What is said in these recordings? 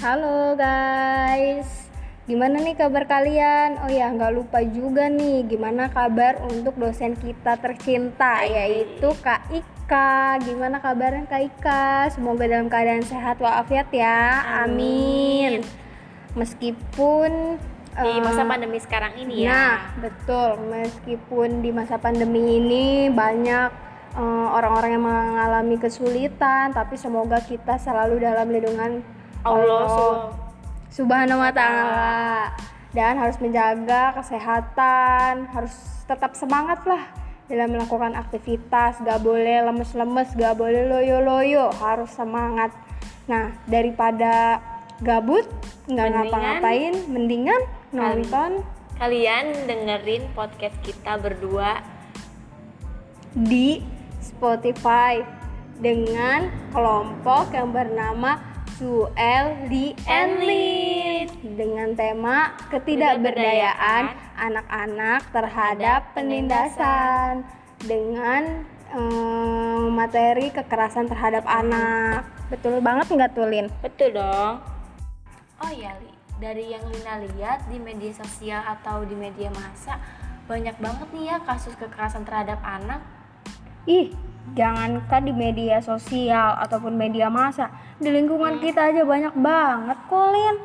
Halo guys, gimana nih kabar kalian? Oh ya, nggak lupa juga nih, gimana kabar untuk dosen kita tercinta yaitu Kak Ika. Gimana kabarnya Kak Ika? Semoga dalam keadaan sehat walafiat ya. Amin. Meskipun di eh, masa pandemi sekarang ini ya. Nah, betul. Meskipun di masa pandemi ini banyak eh, orang-orang yang mengalami kesulitan, tapi semoga kita selalu dalam lindungan Allah. Allah Subhanahu wa taala. Dan harus menjaga kesehatan, harus tetap semangat lah dalam melakukan aktivitas, gak boleh lemes-lemes, gak boleh loyo-loyo, harus semangat. Nah, daripada gabut, nggak ngapa-ngapain, mendingan nonton. Kalian dengerin podcast kita berdua. Di Spotify dengan kelompok yang bernama Suel Li and Lin dengan tema ketidakberdayaan anak-anak terhadap penindasan dengan eh, materi kekerasan terhadap anak. Betul banget nggak tuh Lin? Betul dong. Oh iya Li, dari yang Lina lihat di media sosial atau di media massa banyak banget nih ya kasus kekerasan terhadap anak. Ih, jangankan di media sosial ataupun media massa, di lingkungan kita aja banyak banget kok, Lin.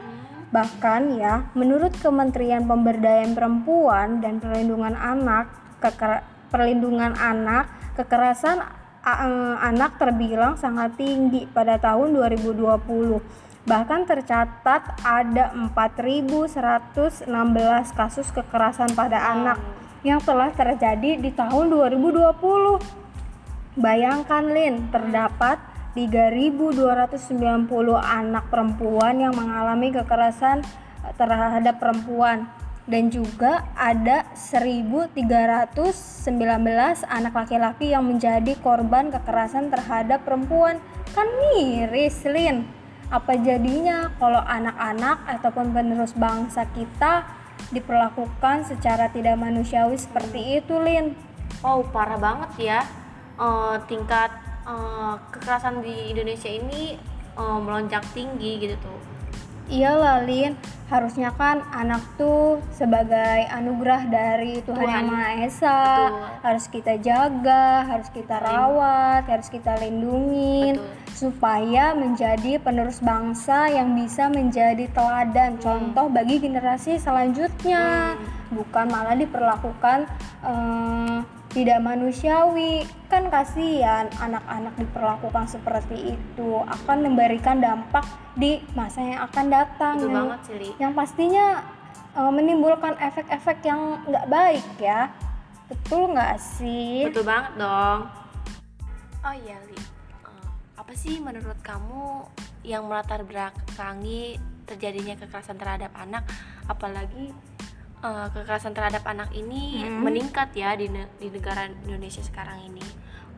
Bahkan ya, menurut Kementerian Pemberdayaan Perempuan dan Perlindungan Anak, keker- perlindungan anak, kekerasan eh, anak terbilang sangat tinggi pada tahun 2020. Bahkan tercatat ada 4.116 kasus kekerasan pada anak yang telah terjadi di tahun 2020. Bayangkan Lin, terdapat 3.290 anak perempuan yang mengalami kekerasan eh, terhadap perempuan dan juga ada 1.319 anak laki-laki yang menjadi korban kekerasan terhadap perempuan. Kan miris, Lin. Apa jadinya kalau anak-anak ataupun penerus bangsa kita diperlakukan secara tidak manusiawi seperti itu, Lin? Oh parah banget ya Eh, tingkat eh, kekerasan di Indonesia ini eh, melonjak tinggi gitu tuh. Iyalah Lin, harusnya kan anak tuh sebagai anugerah dari Tuhan, Tuhan. Yang Maha Esa Betul. harus kita jaga, harus kita rawat, harus kita lindungi Betul. supaya menjadi penerus bangsa yang bisa menjadi teladan contoh bagi generasi selanjutnya, bukan malah diperlakukan eh, tidak manusiawi. Kan kasihan anak-anak diperlakukan seperti itu akan memberikan dampak di masa yang akan datang Betul yang, banget sih Li. yang pastinya eh, menimbulkan efek-efek yang nggak baik ya. Betul nggak sih? Betul banget dong. Oh iya Li, Eh, apa sih menurut kamu yang melatar belakangi terjadinya kekerasan terhadap anak, apalagi eh, kekerasan terhadap anak ini Hmm. meningkat ya di, ne- di negara Indonesia sekarang ini?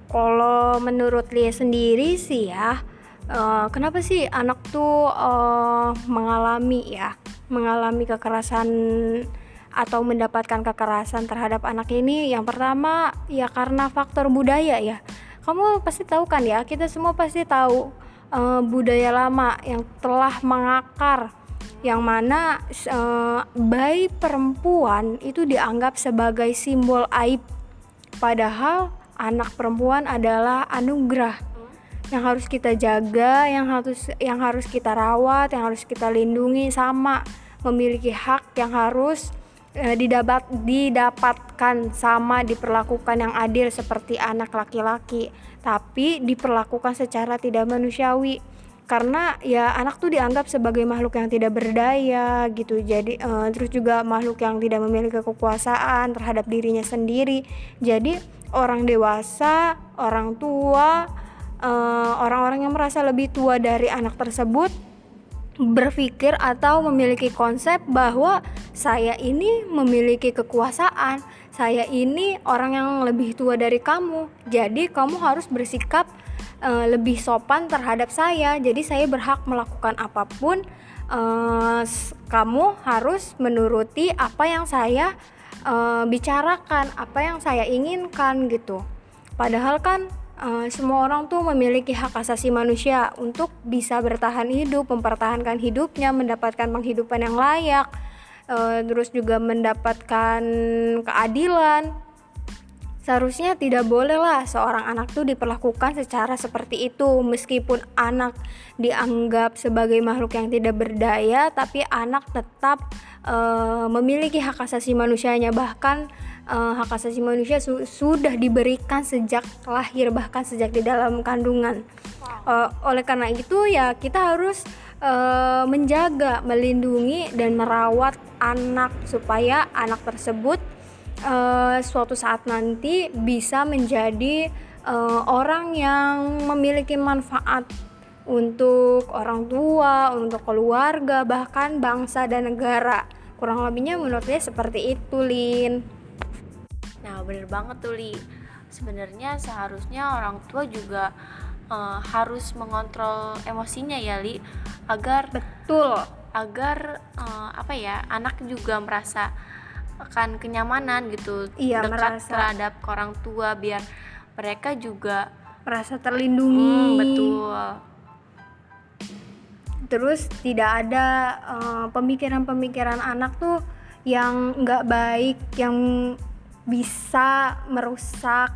Kalau menurut Lia sendiri sih ya, eh, kenapa sih anak tuh eh, mengalami ya, mengalami kekerasan atau mendapatkan kekerasan terhadap anak ini? Yang pertama ya karena faktor budaya ya. Kamu pasti tahu kan ya, kita semua pasti tahu eh, budaya lama yang telah mengakar yang mana eh, bayi perempuan itu dianggap sebagai simbol aib Padahal anak perempuan adalah anugerah yang harus kita jaga, yang harus yang harus kita rawat, yang harus kita lindungi sama memiliki hak yang harus eh, didapat didapatkan sama diperlakukan yang adil seperti anak laki-laki, tapi diperlakukan secara tidak manusiawi. Karena ya anak tuh dianggap sebagai makhluk yang tidak berdaya gitu. Jadi eh, terus juga makhluk yang tidak memiliki kekuasaan terhadap dirinya sendiri. Jadi orang dewasa, orang tua, eh, orang-orang yang merasa lebih tua dari anak tersebut berpikir atau memiliki konsep bahwa saya ini memiliki kekuasaan, saya ini orang yang lebih tua dari kamu, jadi kamu harus bersikap eh, lebih sopan terhadap saya, jadi saya berhak melakukan apa pun, s- kamu harus menuruti apa yang saya eh, bicarakan, apa yang saya inginkan gitu. Padahal kan uh, semua orang tuh memiliki hak asasi manusia untuk bisa bertahan hidup, mempertahankan hidupnya, mendapatkan penghidupan yang layak, uh, terus juga mendapatkan keadilan Seharusnya tidak bolehlah seorang anak tuh diperlakukan secara seperti itu meskipun anak dianggap sebagai makhluk yang tidak berdaya tapi anak tetap uh, memiliki hak asasi manusianya bahkan uh, hak asasi manusia su sudah diberikan sejak lahir bahkan sejak di dalam kandungan. Uh, oleh karena itu ya kita harus uh, menjaga, melindungi dan merawat anak supaya anak tersebut uh, suatu saat nanti bisa menjadi uh, orang yang memiliki manfaat untuk orang tua, untuk keluarga, bahkan bangsa dan negara. Kurang lebihnya menurut dia seperti itu, Lin. Nah, bener banget tuh, Li. Sebenarnya seharusnya orang tua juga uh, harus mengontrol emosinya ya, Li, agar betul agar uh, apa ya, anak juga merasa akan kenyamanan gitu iya, dekat merasa. terhadap orang tua biar mereka juga merasa terlindungi hmm, betul terus tidak ada eh, pemikiran-pemikiran anak tuh yang nggak baik yang bisa merusak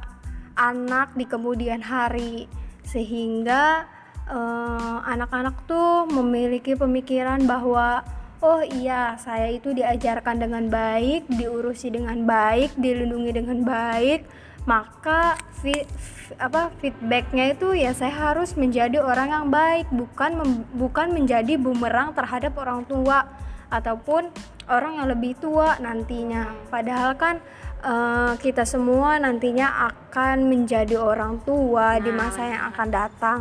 anak di kemudian hari sehingga eh, anak-anak uh, tuh memiliki pemikiran bahwa oh iya saya itu diajarkan dengan baik diurusi dengan baik dilindungi dengan baik. Maka fi, apa feedbacknya itu ya saya harus menjadi orang yang baik bukan mem, bukan menjadi bumerang terhadap orang tua ataupun orang yang lebih tua nantinya. Padahal kan uh, kita semua nantinya akan menjadi orang tua di masa yang akan datang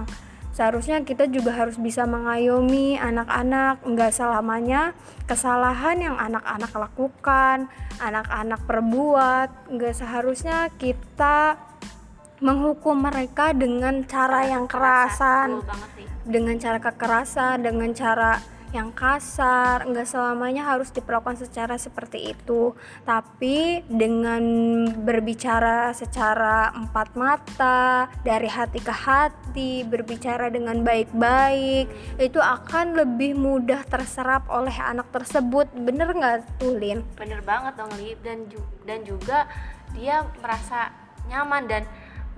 seharusnya kita juga harus bisa mengayomi anak-anak enggak selamanya kesalahan yang anak-anak lakukan anak-anak perbuat. Enggak seharusnya kita menghukum mereka dengan cara yang kerasan dengan cara kekerasan dengan cara yang kasar nggak selamanya harus diperlakukan secara seperti itu. Tapi dengan berbicara secara empat mata dari hati ke hati berbicara dengan baik-baik itu akan lebih mudah terserap oleh anak tersebut. Bener nggak tuh Lin? bener banget dong Lin dan dan juga dia merasa nyaman dan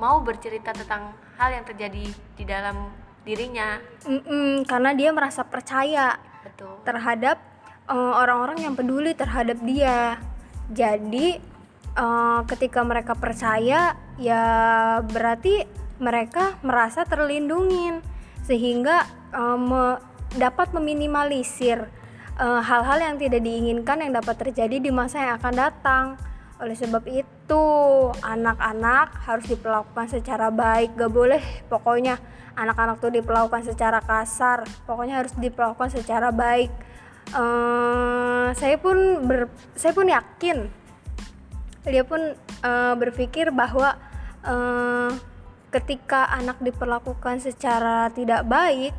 mau bercerita tentang hal yang terjadi di dalam dirinya. Mm-mm, karena dia merasa percaya Betul. terhadap uh, orang-orang yang peduli terhadap dia. Jadi uh, ketika mereka percaya ya berarti mereka merasa terlindungi sehingga uh, me- dapat meminimalisir hal-hal uh, yang tidak diinginkan yang dapat terjadi di masa yang akan datang. Oleh sebab itu anak-anak harus diperlakukan secara baik gak boleh pokoknya anak-anak tuh diperlakukan secara kasar pokoknya harus diperlakukan secara baik. Uh, saya pun ber, saya pun yakin dia pun uh, berpikir bahwa uh, ketika anak diperlakukan secara tidak baik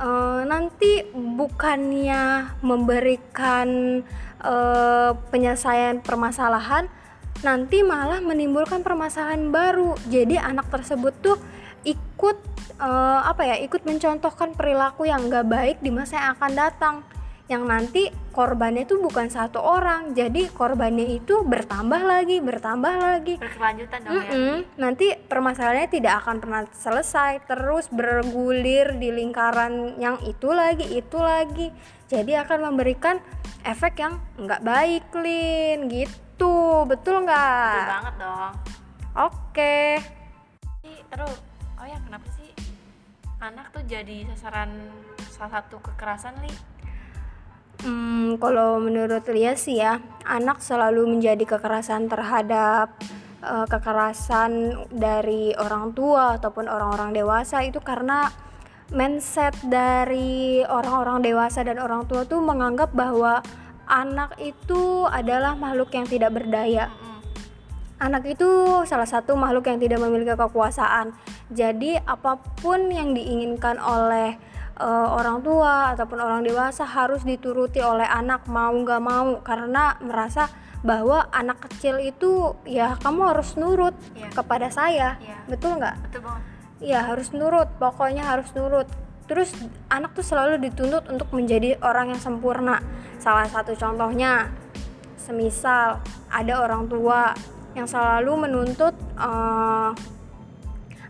uh, nanti bukannya memberikan uh, penyelesaian permasalahan nanti malah menimbulkan permasalahan baru. Jadi anak tersebut tuh ikut uh, apa ya ikut mencontohkan perilaku yang gak baik di masa yang akan datang. Yang nanti korbannya itu bukan satu orang. Jadi korbannya itu bertambah lagi bertambah lagi. Berkelanjutan dong mm -mm. ya nanti permasalahannya tidak akan pernah selesai. Terus bergulir di lingkaran yang itu lagi itu lagi. Jadi akan memberikan efek yang nggak baik lin gitu betul nggak? Betul banget dong. Oke. Terus oh ya kenapa sih anak tuh jadi sasaran salah satu kekerasan li? Hmm, kalau menurut Lia sih ya anak selalu menjadi kekerasan terhadap uh, kekerasan dari orang tua ataupun orang-orang dewasa. Itu karena mindset dari orang-orang dewasa dan orang tua tuh menganggap bahwa anak itu adalah makhluk yang tidak berdaya. Anak itu salah satu makhluk yang tidak memiliki kekuasaan. Jadi apa pun yang diinginkan oleh uh, orang tua ataupun orang dewasa harus dituruti oleh anak mau nggak mau. Karena merasa bahwa anak kecil itu ya kamu harus nurut Iya. kepada saya. Iya. betul nggak? Betul banget. Ya harus nurut. Pokoknya harus nurut terus anak tuh selalu dituntut untuk menjadi orang yang sempurna. Salah satu contohnya semisal ada orang tua yang selalu menuntut eh,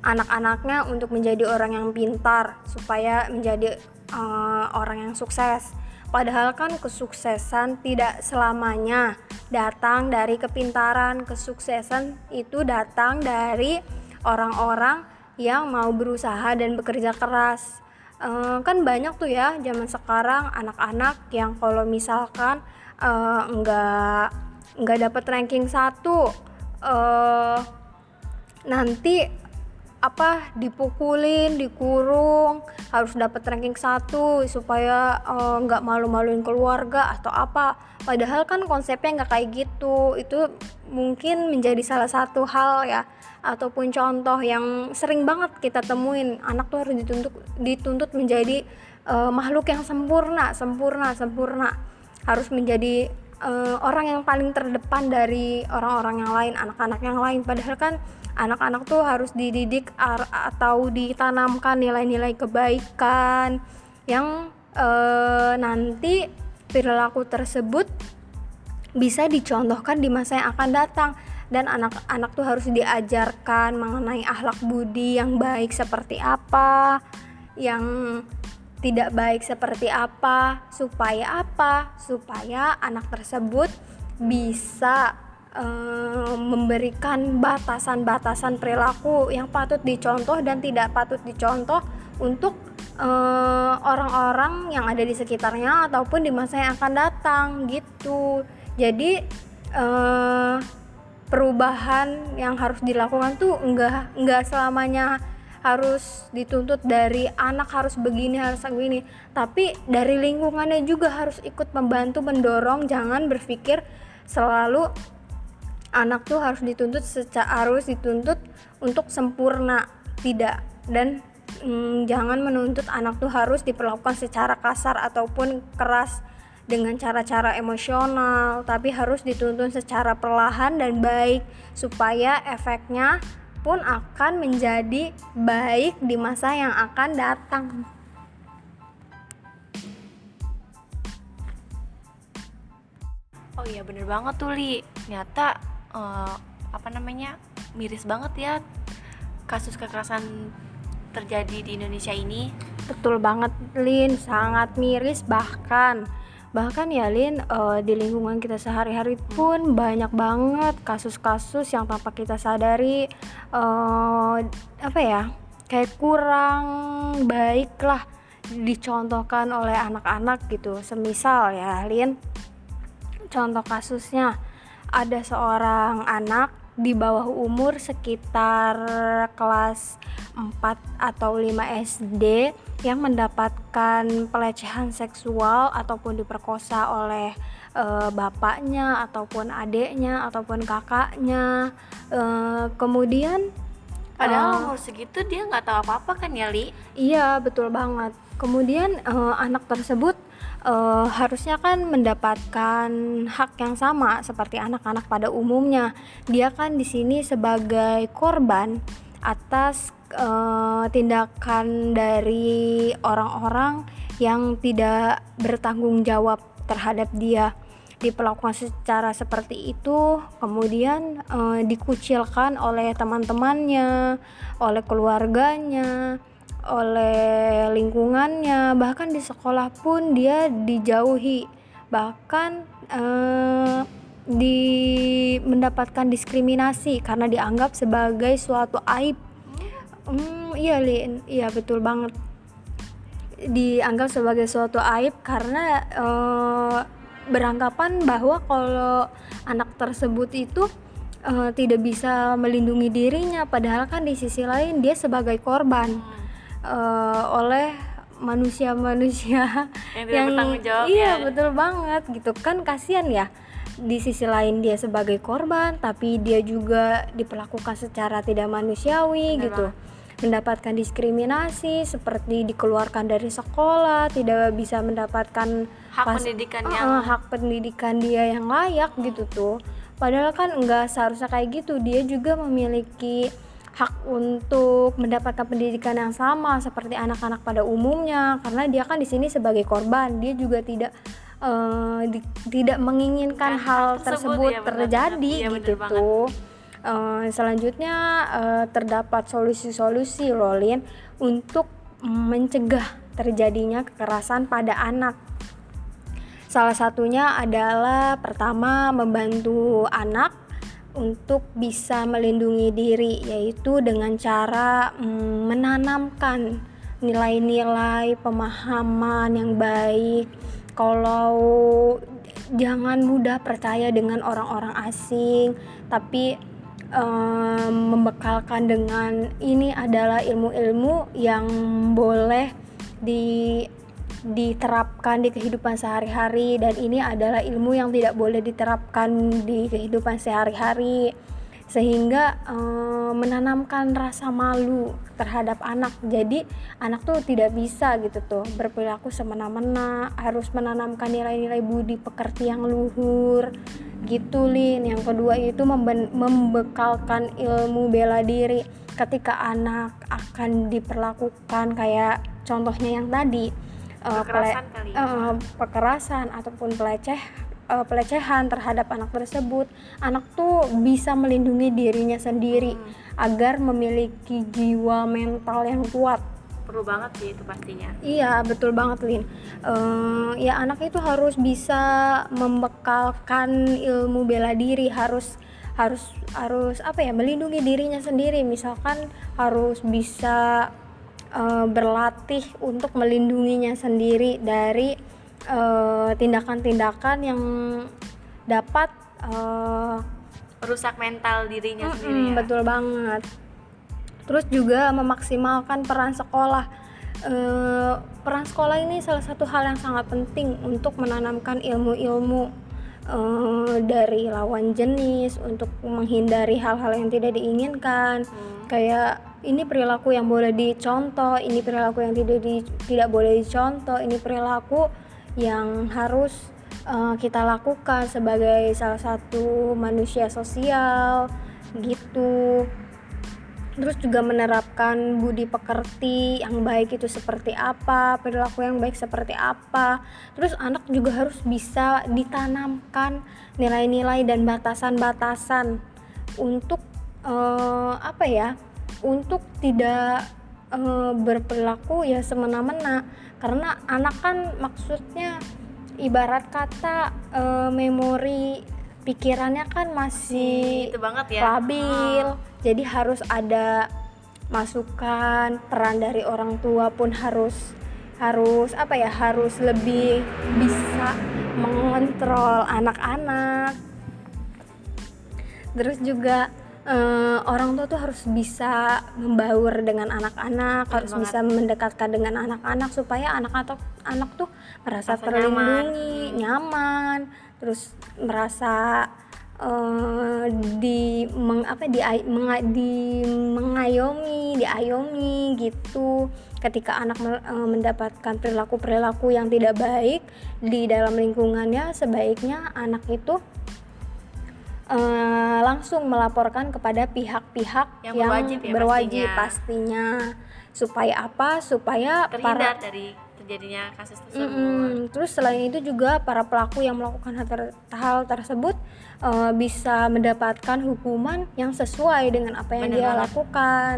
anak-anaknya untuk menjadi orang yang pintar supaya menjadi eh, orang yang sukses. Padahal kan kesuksesan tidak selamanya datang dari kepintaran. Kesuksesan itu datang dari orang-orang yang mau berusaha dan bekerja keras Eh, kan banyak tuh ya zaman sekarang anak-anak yang kalau misalkan eh, nggak nggak dapat ranking satu eh, nanti apa dipukulin dikurung harus dapat ranking satu supaya nggak malu-maluin keluarga atau apa. Padahal kan konsepnya nggak kayak gitu itu mungkin menjadi salah satu hal ya ataupun contoh yang sering banget kita temuin anak tuh harus dituntut dituntut menjadi eh, makhluk yang sempurna sempurna sempurna. Harus menjadi eh, orang yang paling terdepan dari orang-orang yang lain anak-anak yang lain. Padahal kan anak-anak tuh harus dididik atau ditanamkan nilai-nilai kebaikan yang eh, nanti perilaku tersebut bisa dicontohkan di masa yang akan datang dan anak-anak tuh harus diajarkan mengenai akhlak budi yang baik seperti apa yang tidak baik seperti apa supaya apa? Supaya anak tersebut bisa eh, memberikan batasan-batasan perilaku yang patut dicontoh dan tidak patut dicontoh untuk eh, orang-orang yang ada di sekitarnya ataupun di masa yang akan datang gitu. Jadi eh, perubahan yang harus dilakukan tuh enggak enggak selamanya harus dituntut dari anak harus begini harus begini. Tapi dari lingkungannya juga harus ikut membantu mendorong jangan berpikir selalu anak tuh harus dituntut secara harus dituntut untuk sempurna. Tidak. Dan mm, jangan menuntut anak tuh harus diperlakukan secara kasar ataupun keras dengan cara-cara emosional tapi harus dituntun secara perlahan dan baik supaya efeknya pun akan menjadi baik di masa yang akan datang. Oh iya bener banget tuh Li. Ternyata eh, apa namanya miris banget ya kasus kekerasan terjadi di Indonesia ini. Betul banget Lin, sangat miris bahkan bahkan ya Lin eh, di lingkungan kita sehari-hari pun banyak banget kasus-kasus yang tanpa kita sadari eh, apa ya kayak kurang baik lah dicontohkan oleh anak-anak gitu. Semisal ya Lin contoh kasusnya ada seorang anak di bawah umur sekitar kelas 4 atau 5 SD yang mendapatkan pelecehan seksual ataupun diperkosa oleh eh, bapaknya ataupun adiknya ataupun kakaknya Eh, kemudian Padahal eh, umur segitu dia nggak tahu apa-apa kan ya Li Iya, betul banget. Kemudian eh, anak tersebut eh, harusnya kan mendapatkan hak yang sama seperti anak-anak pada umumnya. Dia kan di sini sebagai korban atas eh, tindakan dari orang-orang yang tidak bertanggung jawab terhadap dia diperlakukan secara seperti itu kemudian eh, dikucilkan oleh teman-temannya oleh keluarganya oleh lingkungannya bahkan di sekolah pun dia dijauhi. Bahkan eh, di mendapatkan diskriminasi karena dianggap sebagai suatu aib. Hmm, iya Lin. Iya betul banget. Dianggap sebagai suatu aib karena eh, beranggapan bahwa kalau anak tersebut itu eh, tidak bisa melindungi dirinya padahal kan di sisi lain dia sebagai korban eh, oleh manusia-manusia Yang bertanggung jawab iya ya. betul banget gitu. Kan kasihan ya di sisi lain dia sebagai korban tapi dia juga diperlakukan secara tidak manusiawi Benar gitu. mendapatkan diskriminasi seperti dikeluarkan dari sekolah tidak bisa mendapatkan hak pas- pendidikan uh, yang hak pendidikan dia yang layak gitu tuh. Padahal kan enggak seharusnya kayak gitu. Dia juga memiliki hak untuk mendapatkan pendidikan yang sama seperti anak-anak pada umumnya karena dia kan di sini sebagai korban dia juga tidak eh, di- tidak menginginkan Kan hal tersebut, tersebut ya, terjadi benar gitu banget. tuh. Eh, selanjutnya eh, terdapat solusi-solusi loh Lin untuk mencegah terjadinya kekerasan pada anak. Salah satunya adalah pertama membantu anak untuk bisa melindungi diri yaitu dengan cara mm, menanamkan nilai-nilai pemahaman yang baik. Kalau jangan mudah percaya dengan orang-orang asing, tapi em, membekalkan dengan ini adalah ilmu-ilmu yang boleh di diterapkan di kehidupan sehari-hari dan ini adalah ilmu yang tidak boleh diterapkan di kehidupan sehari-hari. Sehingga eh, menanamkan rasa malu terhadap anak. Jadi anak tuh tidak bisa gitu tuh berperilaku semena-mena harus menanamkan nilai-nilai budi pekerti yang luhur gitu Lin. Yang kedua itu membekalkan ilmu bela diri. Ketika anak akan diperlakukan kayak contohnya yang tadi pele- kekerasan kali ya. eh, kekerasan ataupun peleceh eh, pelecehan terhadap anak tersebut. Anak tuh bisa melindungi dirinya sendiri Hmm, agar memiliki jiwa mental yang kuat. Perlu banget sih itu pastinya. Iya betul banget Lin. Eh, ya anak itu harus bisa membekalkan ilmu bela diri harus harus harus apa ya melindungi dirinya sendiri. Misalkan harus bisa eh, berlatih untuk melindunginya sendiri dari eh, tindakan-tindakan yang dapat eh, rusak mental dirinya Mm-mm, sendiri ya betul banget. Terus juga memaksimalkan peran sekolah. Eh, peran sekolah ini salah satu hal yang sangat penting untuk menanamkan ilmu-ilmu eh, dari lawan jenis untuk menghindari hal-hal yang tidak diinginkan. Hmm. Kayak ini perilaku yang boleh dicontoh, ini perilaku yang tidak di- tidak boleh dicontoh, ini perilaku yang harus eh, kita lakukan sebagai salah satu manusia sosial gitu. Terus juga menerapkan budi pekerti yang baik itu seperti apa perilaku yang baik seperti apa. Terus anak juga harus bisa ditanamkan nilai-nilai dan batasan-batasan untuk eh, apa ya untuk tidak eh, berperilaku ya semena-mena. Karena anak kan maksudnya ibarat kata eh, memori pikirannya kan masih itu banget ya. labil. Jadi harus ada masukan peran dari orang tua pun harus harus apa ya harus lebih bisa mengontrol anak-anak. Terus juga eh, orang tua tuh harus bisa membaur dengan anak-anak harus banget. bisa mendekatkan dengan anak-anak supaya anak atau anak tuh merasa Merasa terlindungi nyaman. nyaman terus merasa eh, di meng, apa di, menga, di mengayomi diayomi gitu ketika anak eh, mendapatkan perilaku perilaku yang tidak baik di dalam lingkungannya sebaiknya anak itu eh, langsung melaporkan kepada pihak-pihak Yang yang, berwajib ya berwajib pastinya. supaya apa supaya terhindar para dari terjadinya kasus tersebut Mm-mm. Terus selain itu juga para pelaku yang melakukan hal, ter- hal tersebut eh, bisa mendapatkan hukuman yang sesuai dengan apa yang Bener dia banget. lakukan.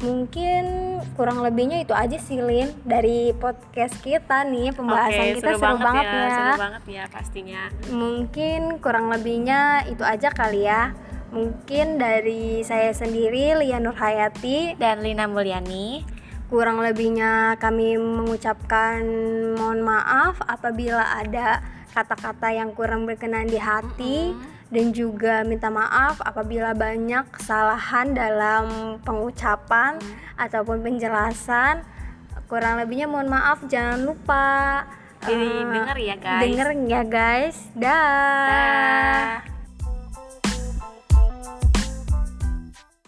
Mungkin kurang lebihnya itu aja sih Lin dari podcast kita nih pembahasan Oke, kita seru, banget, ya. seru banget ya pastinya. Mungkin kurang lebihnya itu aja kali ya. Mungkin dari saya sendiri Lia Nurhayati. Dan Lina Mulyani. Kurang lebihnya kami mengucapkan mohon maaf apabila ada kata-kata yang kurang berkenan di hati dan juga minta maaf apabila banyak kesalahan dalam pengucapan ataupun penjelasan. Kurang lebihnya mohon maaf jangan lupa eh, Didengar ya, guys. Denger ya guys. Dah. Dah.